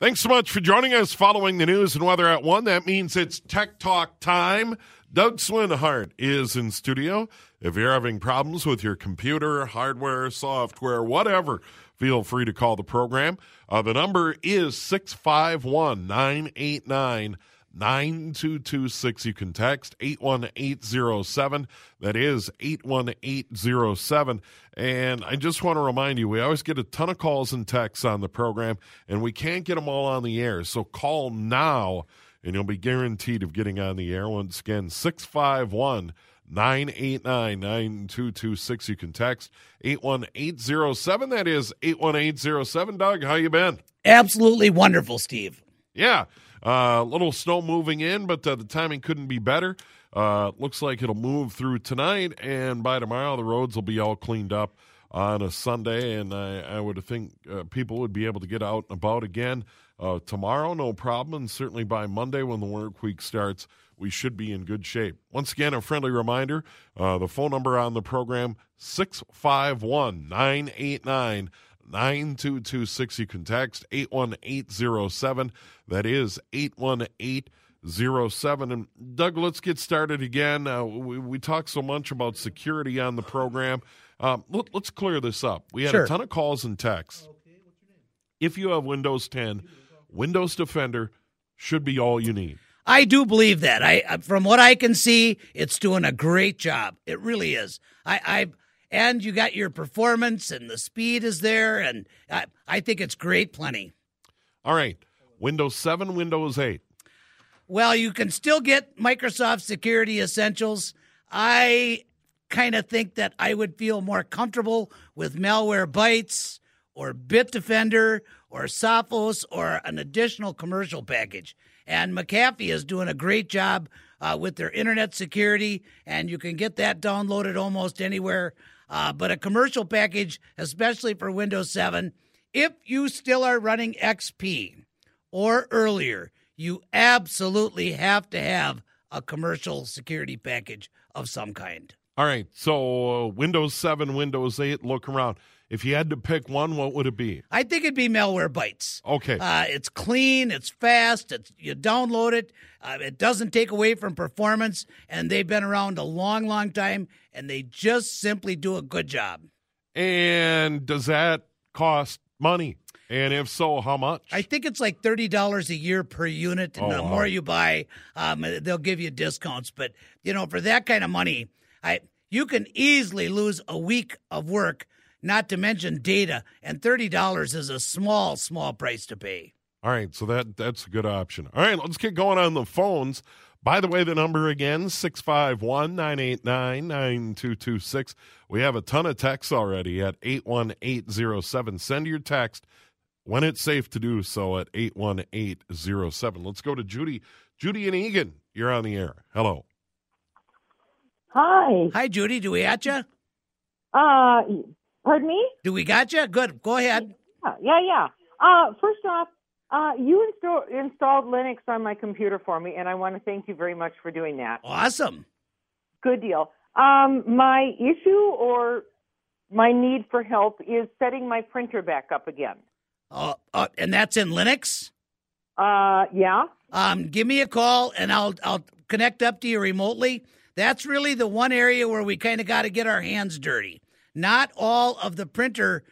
Thanks so much for joining us following the news and weather at 1. That means it's Tech Talk time. Doug Swinhart is in studio. If you're having problems with your computer, hardware, software, whatever, feel free to call the program. Uh, the number is 651 989 9226. You can text 81807. That is 81807. And I just want to remind you, we always get a ton of calls and texts on the program, and we can't get them all on the air. So call now, and you'll be guaranteed of getting on the air. Once again, 651 989 9226. You can text 81807. That is 81807. Doug, how you been? Absolutely wonderful, Steve. Yeah. A little snow moving in, but uh, the timing couldn't be better. Uh, looks like it'll move through tonight, and by tomorrow the roads will be all cleaned up on a Sunday, and I, I would think uh, people would be able to get out and about again uh, tomorrow, no problem. And certainly by Monday, when the work week starts, we should be in good shape. Once again, a friendly reminder uh, the phone number on the program 651 989 9226. You can text 81807. That is 81807. And Doug, let's get started again. Uh, we, we talk so much about security on the program. Um, let, us clear this up. We had Sure. a ton of calls and texts. If you have Windows 10, Windows Defender should be all you need. I do believe that. I, from what I can see, it's doing a great job. It really is. I, I, and you got your performance and the speed is there, and I, I think it's great. Plenty. All right. Windows 7, Windows 8. Well, you can still get Microsoft Security Essentials. I kind of think that I would feel more comfortable with Malware Bytes or Bitdefender or Sophos or an additional commercial package. And McAfee is doing a great job uh, with their internet security, and you can get that downloaded almost anywhere. Uh, but a commercial package, especially for Windows 7, if you still are running XP or earlier, you absolutely have to have a commercial security package of some kind. All right. So uh, Windows 7, Windows 8, look around. If you had to pick one, what would it be? I think it'd be Malware Bytes. Okay. Uh, it's clean, it's fast, it's, you download it, uh, it doesn't take away from performance, and they've been around a long, long time, and they just simply do a good job. And does that cost money? And if so, how much? I think it's like thirty dollars a year per unit, and Oh, the wow. more you buy, um, they'll give you discounts. But you know, for that kind of money, I you can easily lose a week of work, not to mention data. And thirty dollars is a small, small price to pay. All right, so that that's a good option. All right, let's get going on the phones. By the way, the number again, 651-989-9226. We have a ton of texts already at 81807. Send your text when it's safe to do so at 81807. Let's go to Judy. Judy and Eagan, you're on the air. Hello. Hi. Hi, Judy. Do we at you? Uh, pardon me? Do we got you? Good. Go ahead. Uh, Yeah, yeah. Uh, first off, uh, you install, installed Linux on my computer for me, and I want to thank you very much for doing that. Awesome. Good deal. Um, my issue or my need for help is setting my printer back up again. Uh, uh, and that's in Linux. Uh, yeah. um, give me a call and I'll I'll connect up to you remotely. That's really the one area where we kind of got to get our hands dirty. Not all of the printer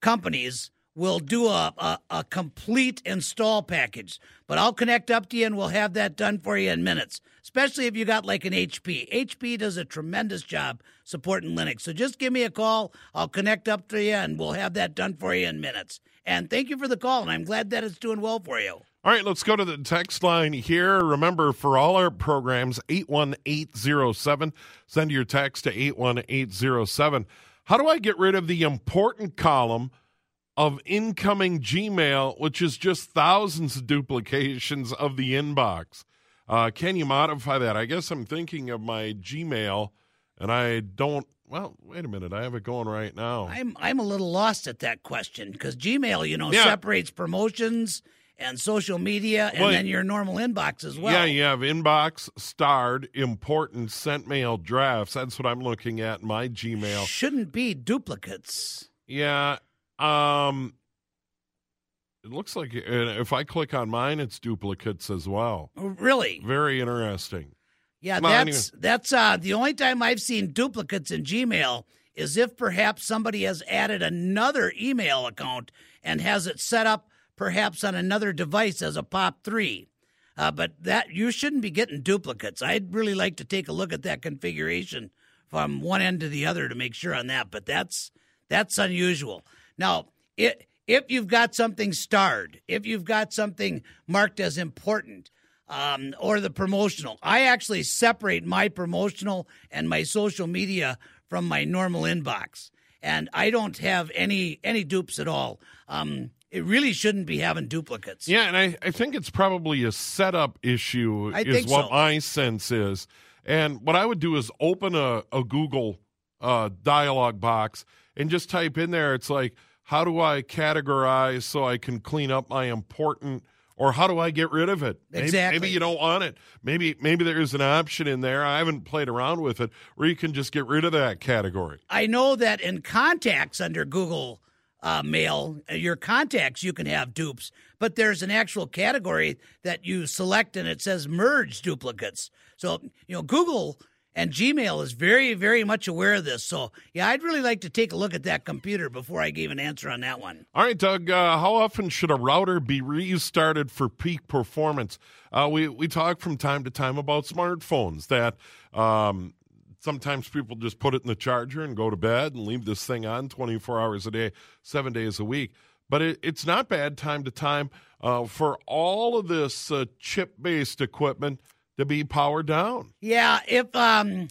companies will do a, a, a complete install package, but I'll connect up to you and we'll have that done for you in minutes, especially if you got like an HP. HP does a tremendous job supporting Linux. So just give me a call. I'll connect up to you and we'll have that done for you in minutes. And thank you for the call, and I'm glad that it's doing well for you. All right, let's go to the text line here. Remember, for all our programs, 81807. Send your text to 81807. How do I get rid of the important column of incoming Gmail, which is just thousands of duplications of the inbox. Uh, can you modify that? I guess I'm thinking of my Gmail, and I don't. Well, wait a minute. I have it going right now. I'm I'm a little lost at that question because Gmail, you know, Yeah. separates promotions and social media, and Well, then your normal inbox as well. Yeah, you have inbox, starred, important, sent mail, drafts. That's what I'm looking at in my Gmail. Shouldn't be duplicates. Yeah. Um, it looks like if I click on mine, it's duplicates as well. Really? Very interesting. Yeah, Well, that's that's uh, the only time I've seen duplicates in Gmail is if perhaps somebody has added another email account and has it set up perhaps on another device as a POP three. Uh, but that you shouldn't be getting duplicates. I'd really like to take a look at that configuration from one end to the other to make sure on that. But that's that's unusual. Now, it, if you've got something starred, if you've got something marked as important, um, or the promotional. I actually separate my promotional and my social media from my normal inbox, and I don't have any any dupes at all. Um, it really shouldn't be having duplicates. Yeah, and I, I think it's probably a setup issue, I is think what so. my sense is. And what I would do is open a, a Google uh, dialog box and just type in there, it's like, how do I categorize so I can clean up my important or how do I get rid of it? Maybe, Exactly. maybe you don't want it. Maybe maybe there's an option in there. I haven't played around with it where you can just get rid of that category. I know that in contacts under Google uh, Mail, uh, your contacts, you can have dupes, but there's an actual category that you select and it says merge duplicates. So, you know, Google and Gmail is very, very much aware of this. So, yeah, I'd really like to take a look at that computer before I gave an answer on that one. All right, Doug. Uh, how often should a router be restarted for peak performance? Uh, we we talk from time to time about smartphones that um, sometimes people just put it in the charger and go to bed and leave this thing on twenty four hours a day, seven days a week. But it, it's not bad time to time uh, for all of this uh, chip based equipment to be powered down. Yeah, if um,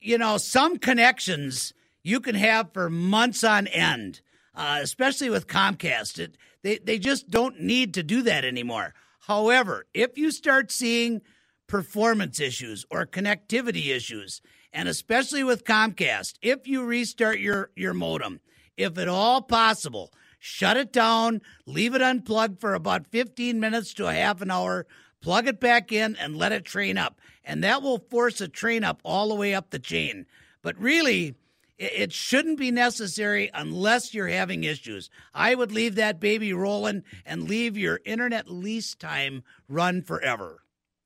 you know, some connections you can have for months on end, uh, especially with Comcast. It, they they just don't need to do that anymore. However, if you start seeing performance issues or connectivity issues, and especially with Comcast, if you restart your your modem, if at all possible, shut it down, leave it unplugged for about 15 minutes to a half an hour, plug it back in, and let it train up. And that will force a train up all the way up the chain. But really, it shouldn't be necessary unless you're having issues. I would leave that baby rolling and leave your internet lease time run forever.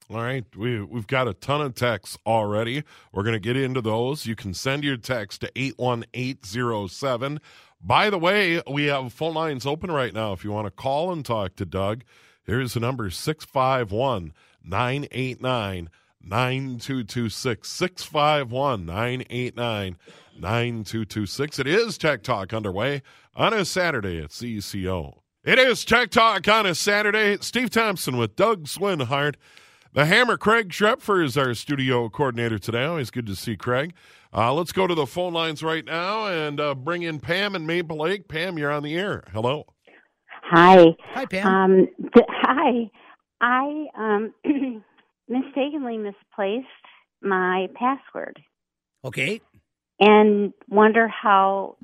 All right, we we've got a ton of texts already. We're going to get into those. You can send your text to 81807. By the way, we have phone lines open right now if you want to call and talk to Doug. Here's the number 651 989 9226. 651 989 9226. It is Tech Talk underway on a Saturday at CCO. It is Tech Talk on a Saturday. Steve Thompson with Doug Swinhart. The Hammer, Craig Schrepfer, is our studio coordinator today. Always good to see Craig. Uh, let's go to the phone lines right now and uh, bring in Pam in Maple Lake. Pam, you're on the air. Hello. Hi. Hi, Pam. Um, th- hi. I um, mistakenly misplaced my password okay. and wonder how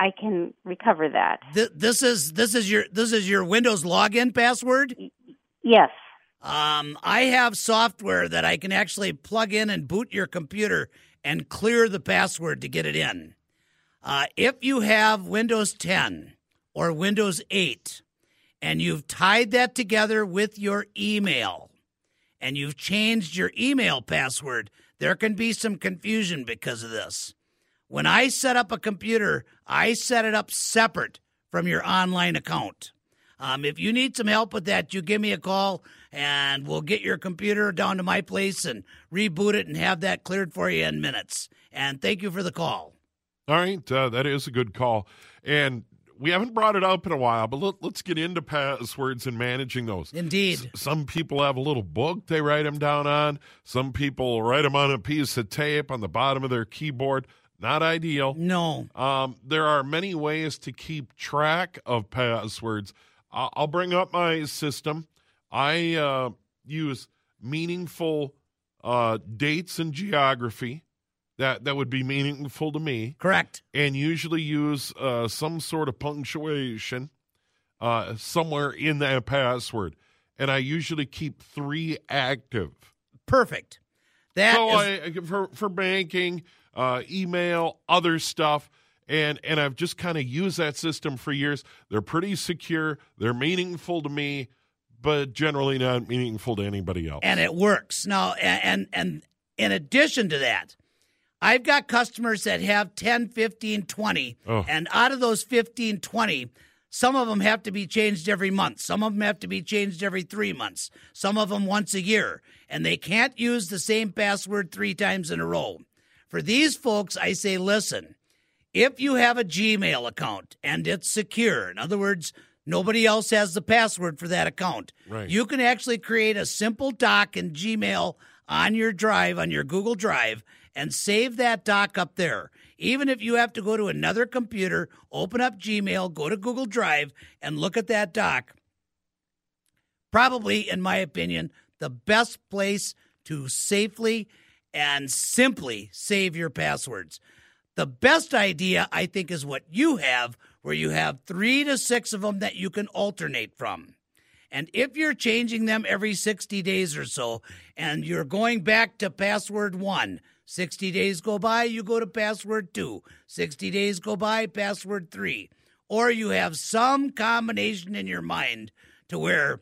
I can recover that. Th- this is this is your this is your Windows login password. Yes. Um, I have software that I can actually plug in and boot your computer and clear the password to get it in. Uh, if you have Windows 10 or Windows 8 and you've tied that together with your email and you've changed your email password, there can be some confusion because of this. When I set up a computer, I set it up separate from your online account. Um, if you need some help with that, you give me a call and we'll get your computer down to my place and reboot it and have that cleared for you in minutes. And thank you for the call. All right, uh, that is a good call. And we haven't brought it up in a while, but let, let's get into passwords and managing those. Indeed. S- some people have a little book they write them down on. Some people write them on a piece of tape on the bottom of their keyboard. Not ideal. No. Um, there are many ways to keep track of passwords. I'll bring up my system. I uh, use meaningful uh, dates and geography that that would be meaningful to me, Correct. and usually use uh, some sort of punctuation uh, somewhere in that password. And I usually keep three active. Perfect. That so is- I for for banking, uh, email, other stuff, and and I've just kind of used that system for years. They're pretty secure. They're meaningful to me, but generally not meaningful to anybody else. and it works. Now, and, and in addition to that, I've got customers that have 10, 15, 20, Oh. and out of those 15, 20, some of them have to be changed every month. Some of them have to be changed every three months. Some of them once a year. And they can't use the same password three times in a row. For these folks, I say, listen, if you have a Gmail account and it's secure, in other words, nobody else has the password for that account, Right. you can actually create a simple doc in Gmail on your drive, on your Google Drive, and save that doc up there. Even if you have to go to another computer, open up Gmail, go to Google Drive, and look at that doc, probably, in my opinion, the best place to safely and simply save your passwords. The best idea, I think, is what you have, where you have three to six of them that you can alternate from. And if you're changing them every 60 days or so, and you're going back to password one, 60 days go by, you go to password two, 60 days go by, password three. Or you have some combination in your mind to where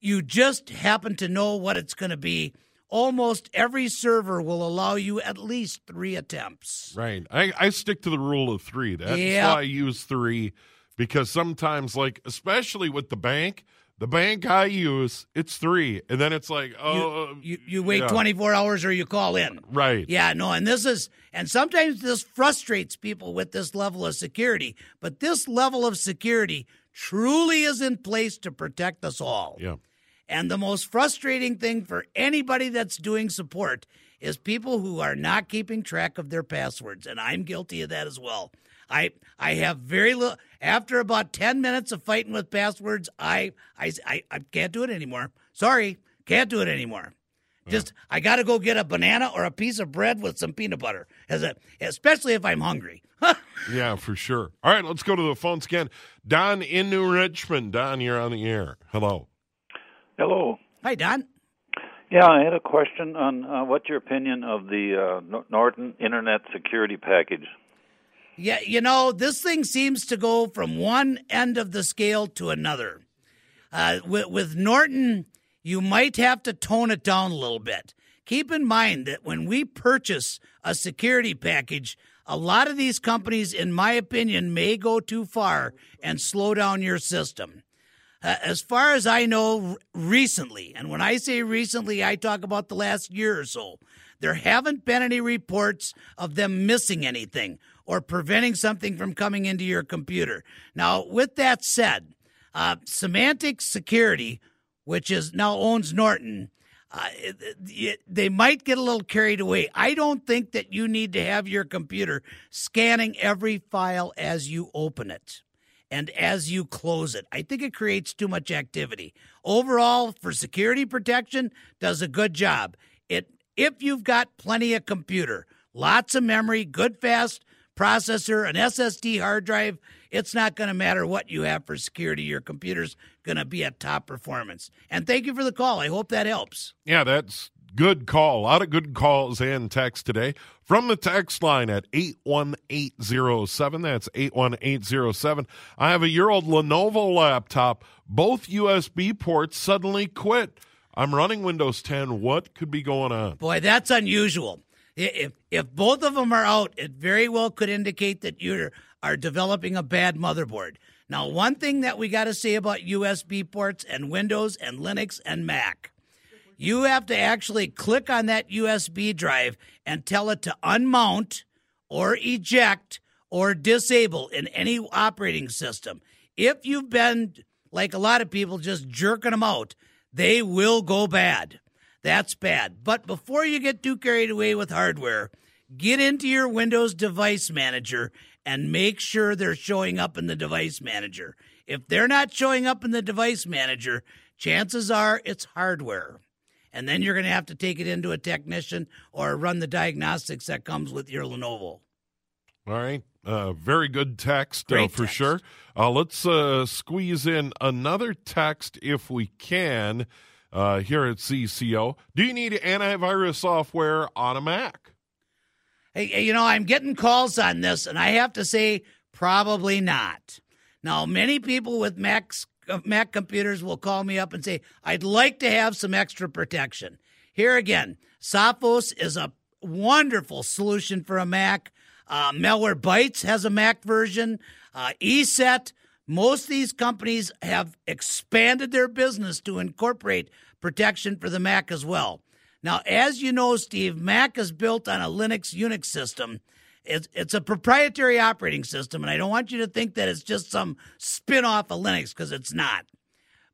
you just happen to know what it's going to be. Almost every server will allow you at least three attempts. Right. I, I stick to the rule of three. That's Yeah. why I use three because sometimes, like, especially with the bank, the bank I use, it's three. And then it's like, oh, You, you wait yeah. 24 hours or you call in. right. Yeah, no, and this is, and sometimes this frustrates people with this level of security, but this level of security truly is in place to protect us all. Yeah. And the most frustrating thing for anybody that's doing support is people who are not keeping track of their passwords, and I'm guilty of that as well. I I have very little. After about ten minutes of fighting with passwords, I I I, I can't do it anymore. Sorry, can't do it anymore. Just I got to go get a banana or a piece of bread with some peanut butter, as a especially if I'm hungry. Yeah, for sure. All right, let's go to the phones again. Don in New Richmond. Don, you're on the air. Hello. Hello. Hi, Don. Yeah, I had a question on uh, what's your opinion of the uh, Norton Internet Security Package? Yeah, you know, this thing seems to go from one end of the scale to another. Uh, with, with Norton, you might have to tone it down a little bit. Keep in mind that when we purchase a security package, a lot of these companies, in my opinion, may go too far and slow down your system. Uh, as far as I know, recently, and when I say recently, I talk about the last year or so, there haven't been any reports of them missing anything or preventing something from coming into your computer. Now, with that said, uh, Symantec Security, which is now owns Norton, uh, they might get a little carried away. I don't think that you need to have your computer scanning every file as you open it and as you close it. I think it creates too much activity. Overall, for security protection, does a good job. It if you've got plenty of computer, lots of memory, good fast processor, an SSD hard drive, it's not going to matter what you have for security. Your computer's going to be at top performance. And thank you for the call. I hope that helps. Yeah, that's good call. A lot of good calls and text today from the text line at 81807. That's 81807. I have a year old Lenovo laptop. Both USB ports suddenly quit. I'm running Windows 10. What could be going on? Boy, that's unusual. If if both of them are out, it very well could indicate that you are developing a bad motherboard. Now, one thing that we got to say about USB ports and Windows and Linux and Mac, you have to actually click on that USB drive and tell it to unmount or eject or disable in any operating system. If you've been like a lot of people just jerking them out, they will go bad. That's bad. But before you get too carried away with hardware, get into your Windows Device Manager and make sure they're showing up in the Device Manager. If they're not showing up in the Device Manager, chances are it's hardware. And then you're going to have to take it into a technician or run the diagnostics that comes with your Lenovo. All right. Uh, very good text uh, for text. sure. Uh, let's uh, squeeze in another text if we can uh, here at CCO. Do you need antivirus software on a Mac? Hey, you know, I'm getting calls on this, and I have to say, probably not. Now, many people with Macs, Mac computers will call me up and say, I'd like to have some extra protection. Here again, Sophos is a wonderful solution for a Mac. Uh, Malware Bytes has a Mac version. Uh, ESET, most of these companies have expanded their business to incorporate protection for the Mac as well. Now, as you know, Steve, Mac is built on a Linux Unix system. It's, it's a proprietary operating system, and I don't want you to think that it's just some spin off of Linux because it's not.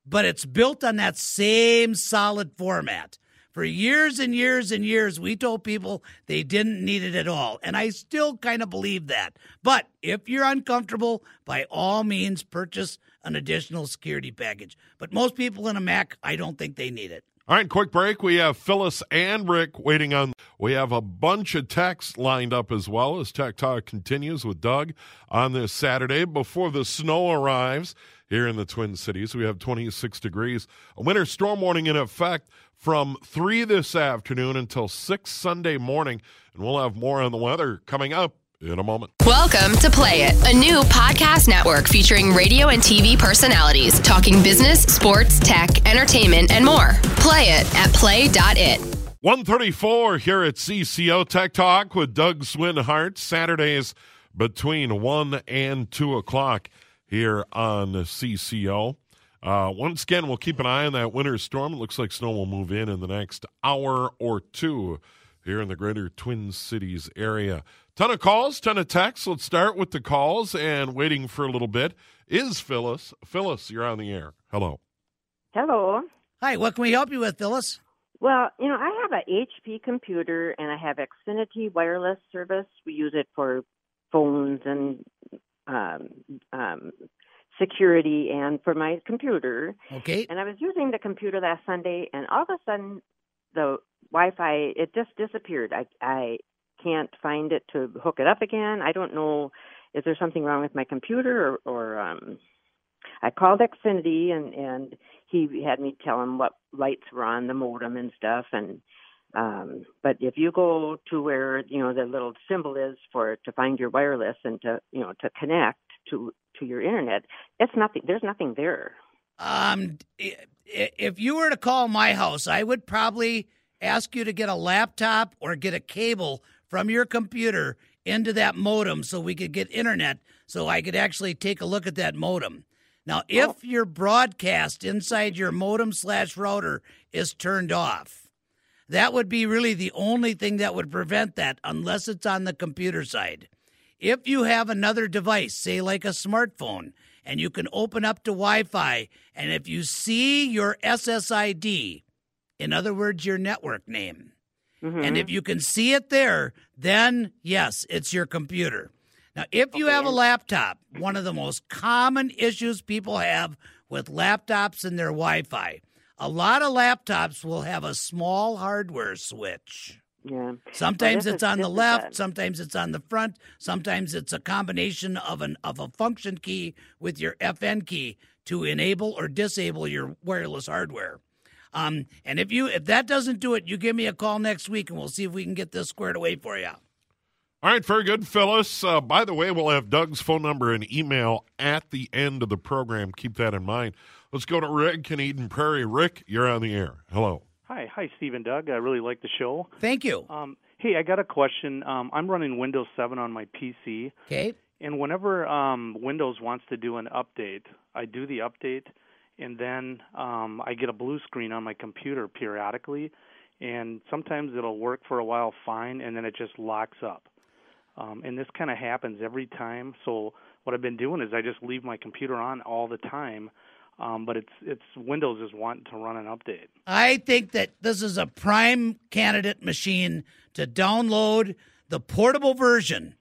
But it's built on that same solid format. For years and years and years, we told people they didn't need it at all. And I still kind of believe that. But if you're uncomfortable, by all means, purchase an additional security package. But most people in a Mac, I don't think they need it. All right, quick break. We have Phyllis and Rick waiting on. We have a bunch of texts lined up as well as Tech Talk continues with Doug on this Saturday before the snow arrives here in the Twin Cities. We have 26 degrees. A winter storm warning in effect from 3 this afternoon until 6 Sunday morning. And we'll have more on the weather coming up in a moment. Welcome to Play It, a new podcast network featuring radio and TV personalities talking business, sports, tech, entertainment, and more. Play it at play.it. 134 here at CCO Tech Talk with Doug Swinhart, Saturdays between 1 and 2 o'clock here on CCO. Uh, once again, we'll keep an eye on that winter storm. It looks like snow will move in in the next hour or two here in the greater Twin Cities area. Ton of calls, ton of texts. Let's start with the calls and waiting for a little bit is Phyllis. Phyllis, you're on the air. Hello. Hello. Hi, what can we help you with, Phyllis? Well, you know, I have a HP computer and I have Xfinity wireless service. We use it for phones and um, um, security and for my computer. Okay. And I was using the computer last Sunday, and all of a sudden, the Wi-Fi it just disappeared. I I can't find it to hook it up again. I don't know. Is there something wrong with my computer, or, or um, I called Xfinity and and he had me tell him what lights were on the modem and stuff and um but if you go to where you know the little symbol is for to find your wireless and to you know to connect to to your internet it's nothing there's nothing there Um, if you were to call my house, I would probably ask you to get a laptop or get a cable from your computer into that modem so we could get internet so I could actually take a look at that modem. Now, oh. if your broadcast inside your modem slash router is turned off, that would be really the only thing that would prevent that unless it's on the computer side. If you have another device, say like a smartphone, and you can open up to Wi Fi, and if you see your SSID, in other words, your network name, and if mm-hmm. you can see it there, then yes, it's your computer. Now, if you have a laptop, one of the most common issues people have with laptops and their Wi Fi, a lot of laptops will have a small hardware switch. yeah Sometimes it's is- on the left, bad. sometimes it's on the front, sometimes it's a combination of an of a function key with your FN key to enable or disable your wireless hardware. Um, and if you if that doesn't do it, you give me a call next week and we'll see if we can get this squared away for you. All right, very good, Phyllis. Uh, by the way, we'll have Doug's phone number and email at the end of the program. Keep that in mind. Let's go to Rick in Eden Prairie. Rick, you're on the air. Hello. Hi, hi, Steve and Doug. I really like the show. Thank you. Um, hey, I got a question. Um, I'm running Windows 7 on my PC, Okay. and whenever um, Windows wants to do an update, I do the update, and then um, I get a blue screen on my computer periodically, and sometimes it'll work for a while fine, and then it just locks up. Um, and this kind of happens every time. So what I've been doing is I just leave my computer on all the time, um, but it's it's Windows is wanting to run an update. I think that this is a prime candidate machine to download the portable version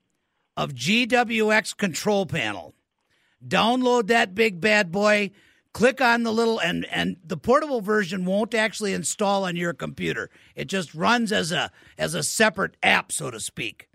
of GWX control panel. Download that big bad boy. Click on the little and and the portable version won't actually install on your computer. It just runs as a as a separate app, so to speak.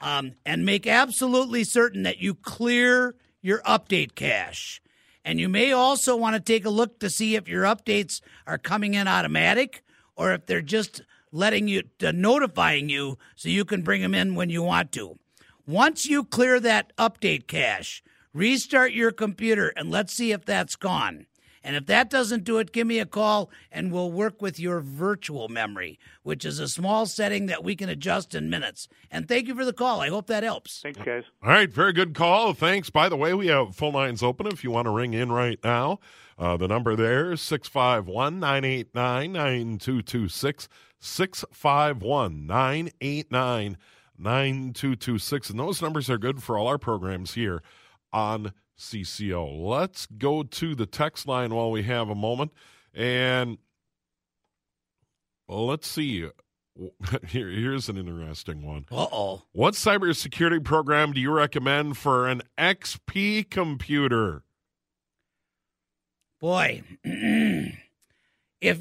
Um, and make absolutely certain that you clear your update cache. And you may also want to take a look to see if your updates are coming in automatic or if they're just letting you, uh, notifying you so you can bring them in when you want to. Once you clear that update cache, restart your computer and let's see if that's gone. And if that doesn't do it, give me a call and we'll work with your virtual memory, which is a small setting that we can adjust in minutes. And thank you for the call. I hope that helps. Thanks, guys. All right, very good call. Thanks. By the way, we have phone lines open if you want to ring in right now. Uh, the number there is 651 989 9226. 651 989 9226. And those numbers are good for all our programs here on CCO. Let's go to the text line while we have a moment. And let's see. Here, here's an interesting one. Uh oh. What cybersecurity program do you recommend for an XP computer? Boy, if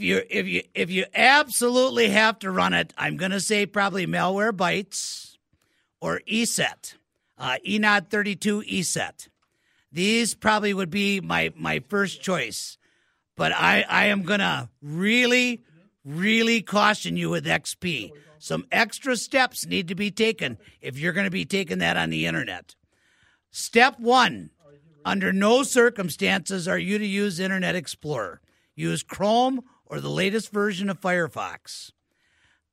you if you if you absolutely have to run it, I'm going to say probably Malwarebytes or ESET, uh, ENOD 32 ESET. These probably would be my my first choice, but I I am going to really really caution you with XP. Some extra steps need to be taken if you're going to be taking that on the internet. Step one under no circumstances are you to use Internet Explorer. Use Chrome or the latest version of Firefox.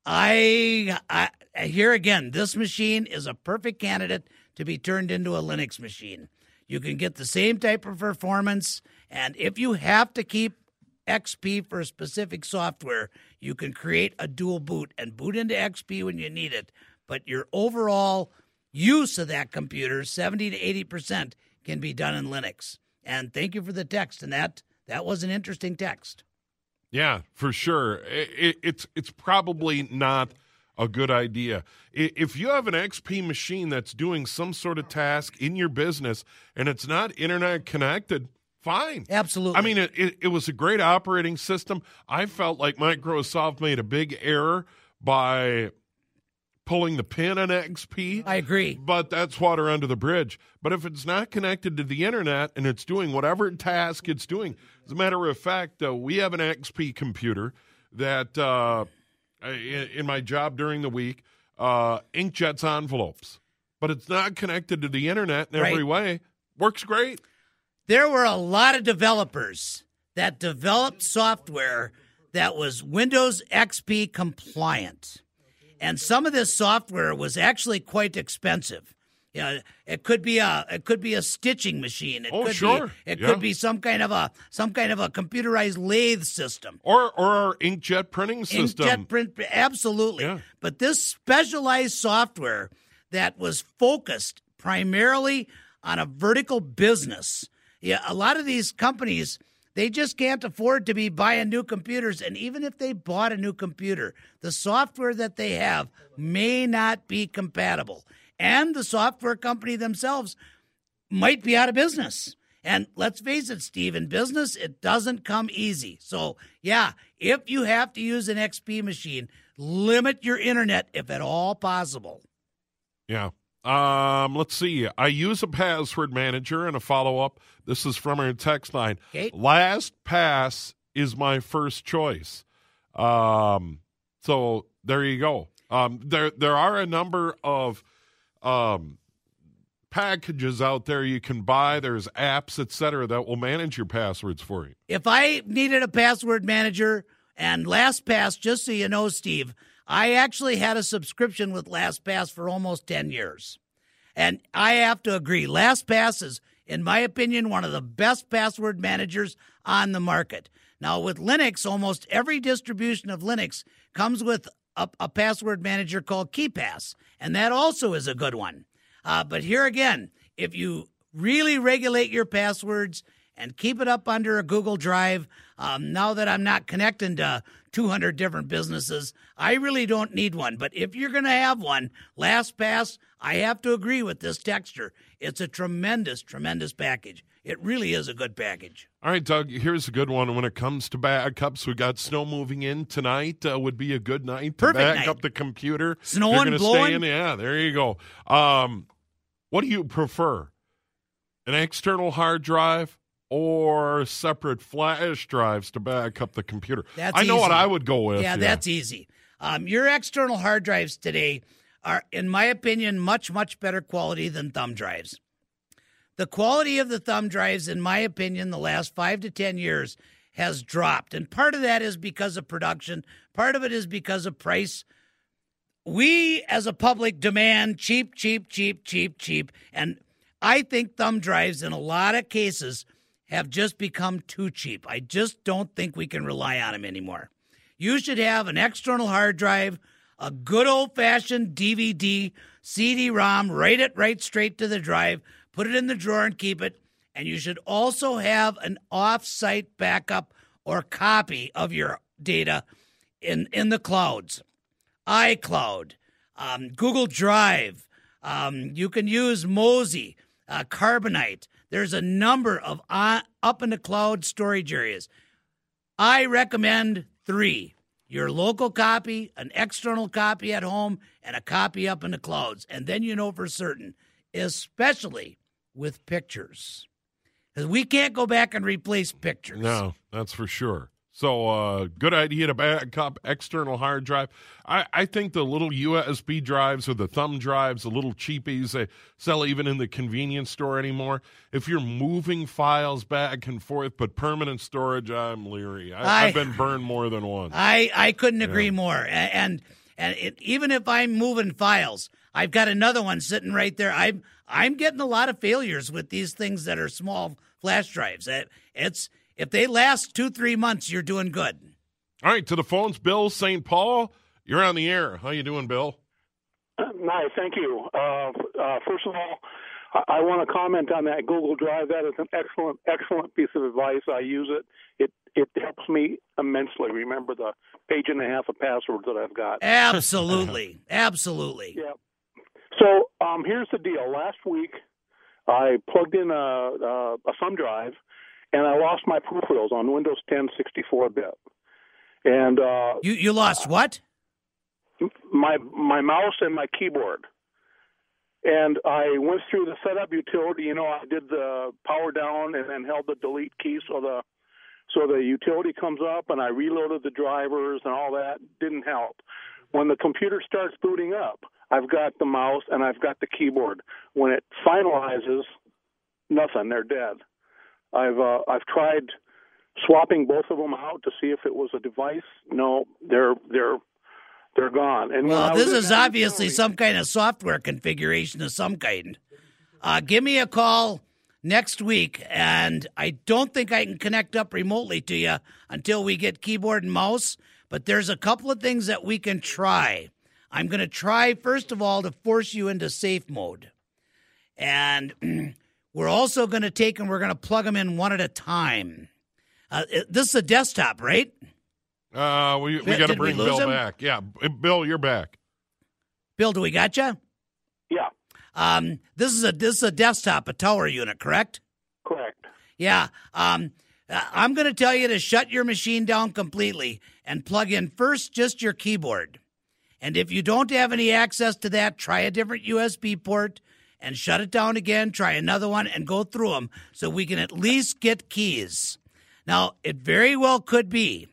I, I here again, this machine is a perfect candidate to be turned into a Linux machine. You can get the same type of performance, and if you have to keep XP for a specific software, you can create a dual boot and boot into XP when you need it. But your overall use of that computer, 70 to 80%, can be done in Linux. And thank you for the text. And that that was an interesting text. Yeah, for sure. It, it's it's probably not a good idea. If you have an XP machine that's doing some sort of task in your business and it's not internet connected, fine. Absolutely. I mean, it, it, it was a great operating system. I felt like Microsoft made a big error by pulling the pin on XP. I agree. But that's water under the bridge. But if it's not connected to the internet and it's doing whatever task it's doing, as a matter of fact, uh, we have an XP computer that uh, in, in, my job during the week uh, inkjets envelopes, but it's not connected to the internet in every way. Works great. There were a lot of developers that developed software that was Windows XP compliant and some of this software was actually quite expensive. You know, it could be a it could be a stitching machine. It oh, could sure. Be, it yeah. could be some kind of a some kind of a computerized lathe system, or or our inkjet printing system. Inkjet print, absolutely. Yeah. But this specialized software that was focused primarily on a vertical business. Yeah, a lot of these companies they just can't afford to be buying new computers. And even if they bought a new computer, the software that they have may not be compatible. And the software company themselves might be out of business. And let's face it, Steve, in business, it doesn't come easy. So, yeah, if you have to use an XP machine, limit your internet if at all possible. Yeah. Um, let's see. I use a password manager and a follow up. This is from our text line. Okay. LastPass is my first choice. Um, so there you go. Um, there there are a number of um, packages out there you can buy. There's apps, etc., that will manage your passwords for you. If I needed a password manager and LastPass, just so you know, Steve, I actually had a subscription with LastPass for almost 10 years. And I have to agree, LastPass is, in my opinion, one of the best password managers on the market. Now, with Linux, almost every distribution of Linux comes with a, a password manager called KeePass, and that also is a good one. Uh, but here again, if you really regulate your passwords and keep it up under a Google Drive. Um, now that I'm not connecting to 200 different businesses, I really don't need one. But if you're going to have one, LastPass, I have to agree with this texture. It's a tremendous, tremendous package. It really is a good package. All right, Doug, here's a good one. When it comes to backups, we got snow moving in tonight. Uh, would be a good night to Perfect back night. up the computer. Snowing, You're gonna blowing. Stay in. Yeah, there you go. Um, what do you prefer? An external hard drive or separate flash drives to back up the computer? That's I know what. I would go with. Yeah, that's easy. Um, your external hard drives today are, in my opinion, much, much better quality than thumb drives. The quality of the thumb drives, in my opinion, the last five to 10 years has dropped. And part of that is because of production, part of it is because of price. We, as a public, demand cheap, cheap, cheap, cheap, cheap. And I think thumb drives, in a lot of cases, have just become too cheap. I just don't think we can rely on them anymore. You should have an external hard drive, a good old fashioned DVD, CD ROM, write it right straight to the drive, put it in the drawer and keep it. And you should also have an off site backup or copy of your data in, in the clouds iCloud, um, Google Drive. Um, you can use Mozy, uh, Carbonite. There's a number of uh, up in the cloud storage areas. I recommend three your local copy, an external copy at home, and a copy up in the clouds. And then you know for certain, especially with pictures. Because we can't go back and replace pictures. No, that's for sure. So, uh, good idea to back up external hard drive. I, I think the little USB drives or the thumb drives, the little cheapies they sell even in the convenience store anymore. If you're moving files back and forth, but permanent storage, I'm leery. I, I've been burned more than once. I, I couldn't agree more. And and it, even if I'm moving files, I've got another one sitting right there. I'm I'm getting a lot of failures with these things that are small flash drives. It's if they last two three months, you're doing good. All right, to the phones, Bill St. Paul. You're on the air. How you doing, Bill? Nice, thank you. Uh, uh, first of all, I, I want to comment on that Google Drive. That is an excellent, excellent piece of advice. I use it. It it helps me immensely. Remember the page and a half of passwords that I've got. Absolutely, absolutely. Yeah. So um, here's the deal. Last week, I plugged in a, a, a thumb drive, and I lost my proofreaders on Windows 10 64-bit. And uh, You you lost what? my my mouse and my keyboard. And I went through the setup utility. You know, I did the power down and then held the delete key so the so the utility comes up, and I reloaded the drivers and all that. Didn't help. When the computer starts booting up, I've got the mouse and I've got the keyboard. When it finalizes, nothing. They're dead. I've uh, I've tried swapping both of them out to see if it was a device. No, they're they're they're gone. And Well, this is obviously some kind of software configuration of some kind. Uh, give me a call next week, and I don't think I can connect up remotely to you until we get keyboard and mouse. But there's a couple of things that we can try. I'm going to try, first of all, to force you into safe mode. And we're also going to take and we're going to plug them in one at a time. Uh, this is a desktop, right? Uh, we we got to bring Bill him? back. Yeah, Bill, you're back. Bill, do we got you? Yeah, Um, this is a this is a desktop, a tower unit, correct? correct. Yeah. Um, uh, I'm going to tell you to shut your machine down completely and plug in first just your keyboard. And if you don't have any access to that, try a different USB port and shut it down again. Try another one and go through them so we can at least get keys. Now, it very well could be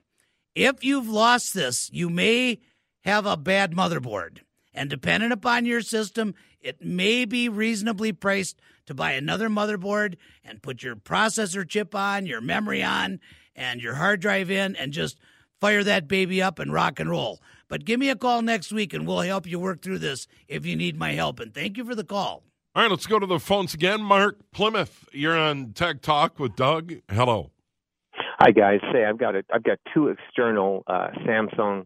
if you've lost this, you may have a bad motherboard. And depending upon your system, it may be reasonably priced to buy another motherboard and put your processor chip on, your memory on, and your hard drive in, and just fire that baby up and rock and roll. But give me a call next week and we'll help you work through this if you need my help. And thank you for the call. All right, let's go to the phones again. Mark Plymouth, you're on Tech Talk with Doug. Hello. Hi guys. Say I've got a I've got two external uh, Samsung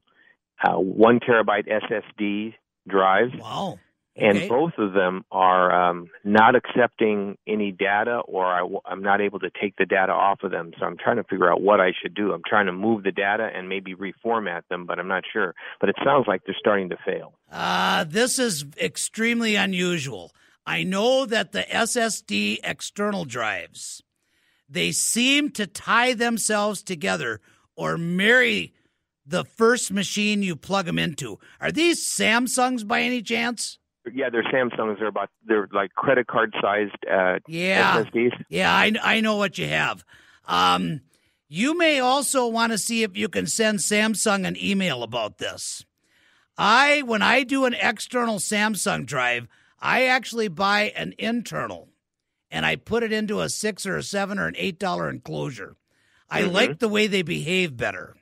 uh, one terabyte SSD drives. Wow. And Okay. both of them are um, not accepting any data, or I, am not able to take the data off of them. So I'm trying to figure out what I should do. I'm trying to move the data and maybe reformat them, but I'm not sure. But it sounds like they're starting to fail. Uh, this is extremely unusual. I know that the SSD external drives, they seem to tie themselves together or marry the first machine you plug them into. Are these Samsungs by any chance? Yeah, they're Samsungs. They're about they're like credit card sized uh, Yeah. SSDs. Yeah, I, I know what you have. Um, you may also want to see if you can send Samsung an email about this. I, when I do an external Samsung drive, I actually buy an internal and I put it into a six or a seven or an eight dollar enclosure. I Mhm. like the way they behave better.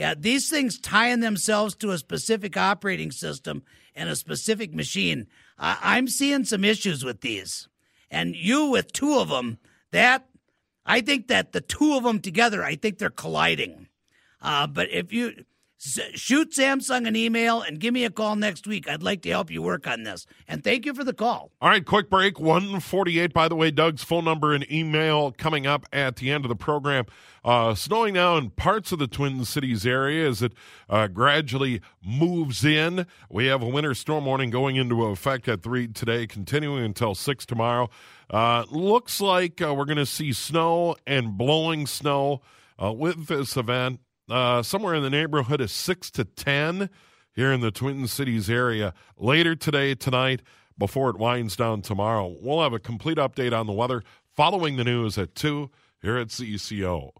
Yeah, these things tying themselves to a specific operating system and a specific machine. I'm seeing some issues with these. And you with two of them, that I think that the two of them together, I think they're colliding. Uh, but if you shoot Samsung an email and give me a call next week, I'd like to help you work on this. And thank you for the call. All right, quick break. 148, by the way, Doug's phone number and email coming up at the end of the program. Uh, snowing now in parts of the Twin Cities area as it uh, gradually moves in. We have a winter storm warning going into effect at 3 today, continuing until 6 tomorrow. Uh, looks like uh, we're going to see snow and blowing snow uh, with this event uh, somewhere in the neighborhood of 6 to 10 here in the Twin Cities area later today, tonight, before it winds down tomorrow. We'll have a complete update on the weather following the news at 2 here at WCCO.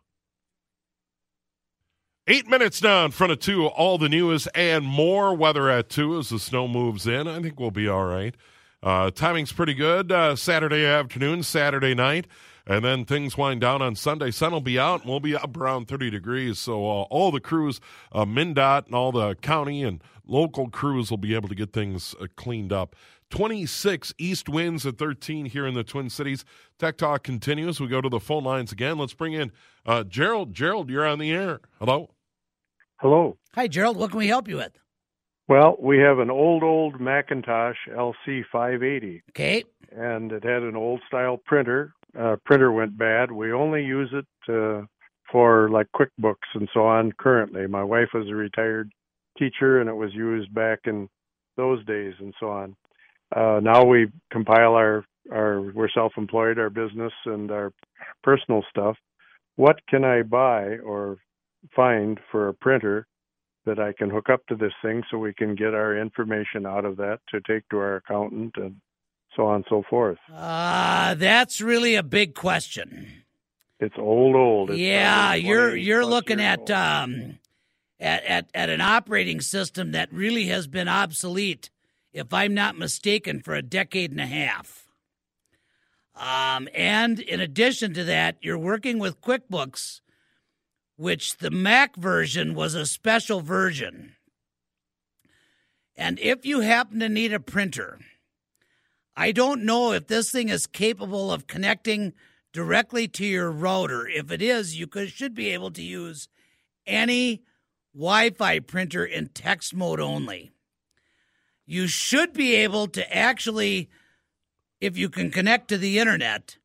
Eight minutes now in front of 2, all the news and more weather at 2 as the snow moves in. I think we'll be all right. Uh, timing's pretty good. Uh, Saturday afternoon, Saturday night. And then things wind down on Sunday. Sun will be out, and we'll be up around 30 degrees. So uh, all the crews, uh, MnDOT and all the county and local crews will be able to get things uh, cleaned up. 26 east winds at 13 here in the Twin Cities. Tech Talk continues. We go to the phone lines again. Let's bring in uh, Gerald. Gerald, you're on the air. Hello. Hello. Hi, Gerald. What can we help you with? Well, we have an old, old Macintosh LC 580. Okay. And it had an old style printer. Uh, printer went bad. We only use it uh, for like QuickBooks and so on currently. My wife was a retired teacher and it was used back in those days and so on. Uh, now we compile our, our, we're self employed, our business and our personal stuff. What can I buy or find for a printer that I can hook up to this thing so we can get our information out of that to take to our accountant and so on and so forth. Uh, that's really a big question. It's old, old. It's yeah, you're you're looking at um at, at at an operating system that really has been obsolete, if I'm not mistaken, for a decade and a half. Um, and in addition to that, you're working with QuickBooks, which the Mac version was a special version. And if you happen to need a printer, I don't know if this thing is capable of connecting directly to your router. If it is, you could, should be able to use any Wi Fi printer in text mode only. You should be able to actually, if you can connect to the internet,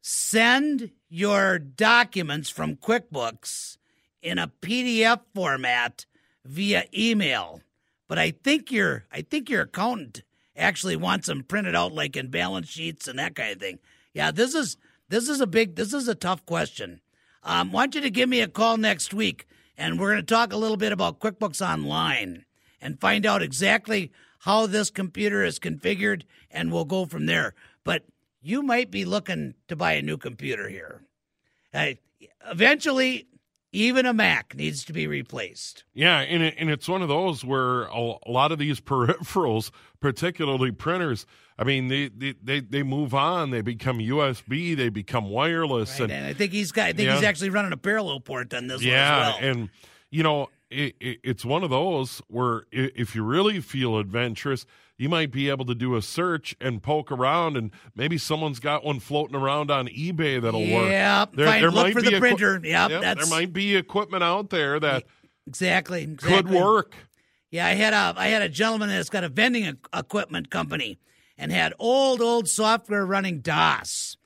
send your documents from QuickBooks in a PDF format via email. But I think your I think your accountant actually wants them printed out like in balance sheets and that kind of thing. Yeah, this is this is a big this is a tough question. Um, want you to give me a call next week, and we're going to talk a little bit about QuickBooks Online and find out exactly how this computer is configured, and we'll go from there. But you might be looking to buy a new computer here. Uh, eventually, even a Mac needs to be replaced. Yeah, and, it, and it's one of those where a, a lot of these peripherals, particularly printers, I mean, they, they, they, they move on. They become USB. They become wireless. Right, and I think he's got. I think he's actually running a parallel port on this yeah, one as well. and you know, it, it, it's one of those where if you really feel adventurous, you might be able to do a search and poke around, and maybe someone's got one floating around on eBay that'll work. Yep, find- look for the equi- printer. Yep, there might be equipment out there that exactly, could work. Yeah, I had a I had a gentleman that's got a vending equipment company and had old old software running DOS.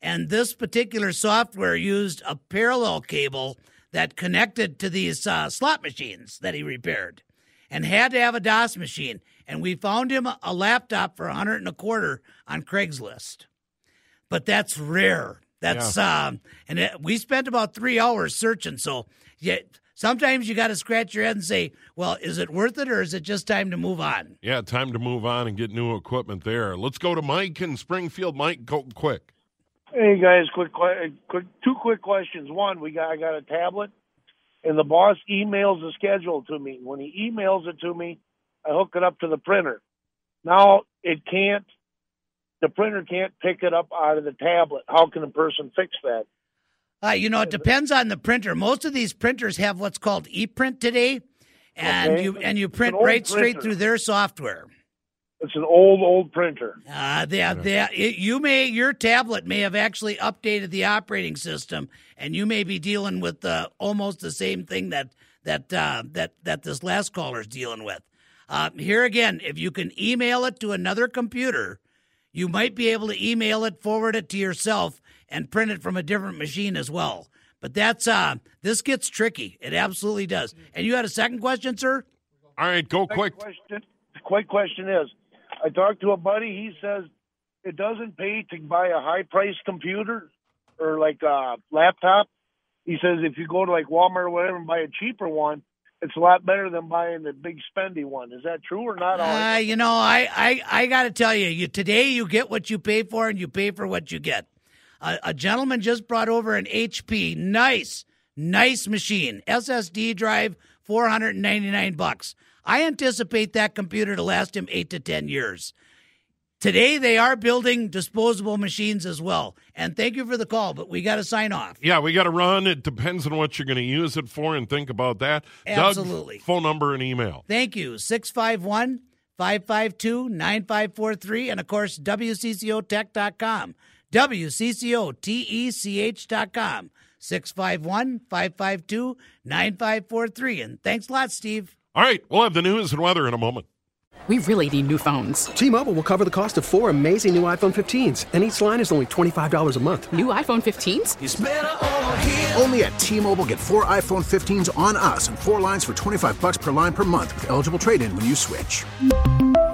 And this particular software used a parallel cable that connected to these uh, slot machines that he repaired and had to have a DOS machine. And we found him a laptop for a hundred and a quarter on Craigslist. But that's rare. That's Yeah. um, and it, we spent about three hours searching. So yeah, sometimes you got to scratch your head and say, well, is it worth it or is it just time to move on? Yeah, time to move on and get new equipment there. Let's go to Mike in Springfield. Mike, go quick. Hey guys, quick, quick, two quick questions. One, we got I got a tablet, and the boss emails the schedule to me. When he emails it to me, I hook it up to the printer. Now it can't, the printer can't pick it up out of the tablet. How can a person fix that? Uh, you know, it depends on the printer. Most of these printers have what's called ePrint today, and Okay. you and you print an right straight through their software. It's an old, old printer. Uh, they, they, it, you may your tablet may have actually updated the operating system, and you may be dealing with uh, almost the same thing that that uh, that that this last caller is dealing with. Uh, here again, if you can email it to another computer, you might be able to email it, forward it to yourself, and print it from a different machine as well. But that's uh, this gets tricky. It absolutely does. And you had a second question, sir? All right, go quick. Question, the quick question is, I talked to a buddy. He says it doesn't pay to buy a high priced computer or like a laptop. He says if you go to like Walmart or whatever and buy a cheaper one, it's a lot better than buying the big spendy one. Is that true or not? Uh, you know, I, I, I got to tell you, you today you get what you pay for, and you pay for what you get. A, a gentleman just brought over an HP, nice, nice machine, SSD drive, four hundred and ninety nine bucks. I anticipate that computer to last him eight to ten years. Today they are building disposable machines as well. And thank you for the call, but we got to sign off. Yeah, we got to run. It depends on what you're going to use it for, and think about that. Absolutely. Doug, phone number and email. Thank you. 651 552 9543. And of course, WCCOtech.com. WCCOTECH.com. 651 552 9543. And thanks a lot, Steve. All right, we'll have the news and weather in a moment. We really need new phones. T-Mobile will cover the cost of four amazing new iPhone 15s, and each line is only $25 a month. New iPhone 15s? Only at T-Mobile get four iPhone 15s on us and four lines for 25 bucks per line per month with eligible trade-in when you switch.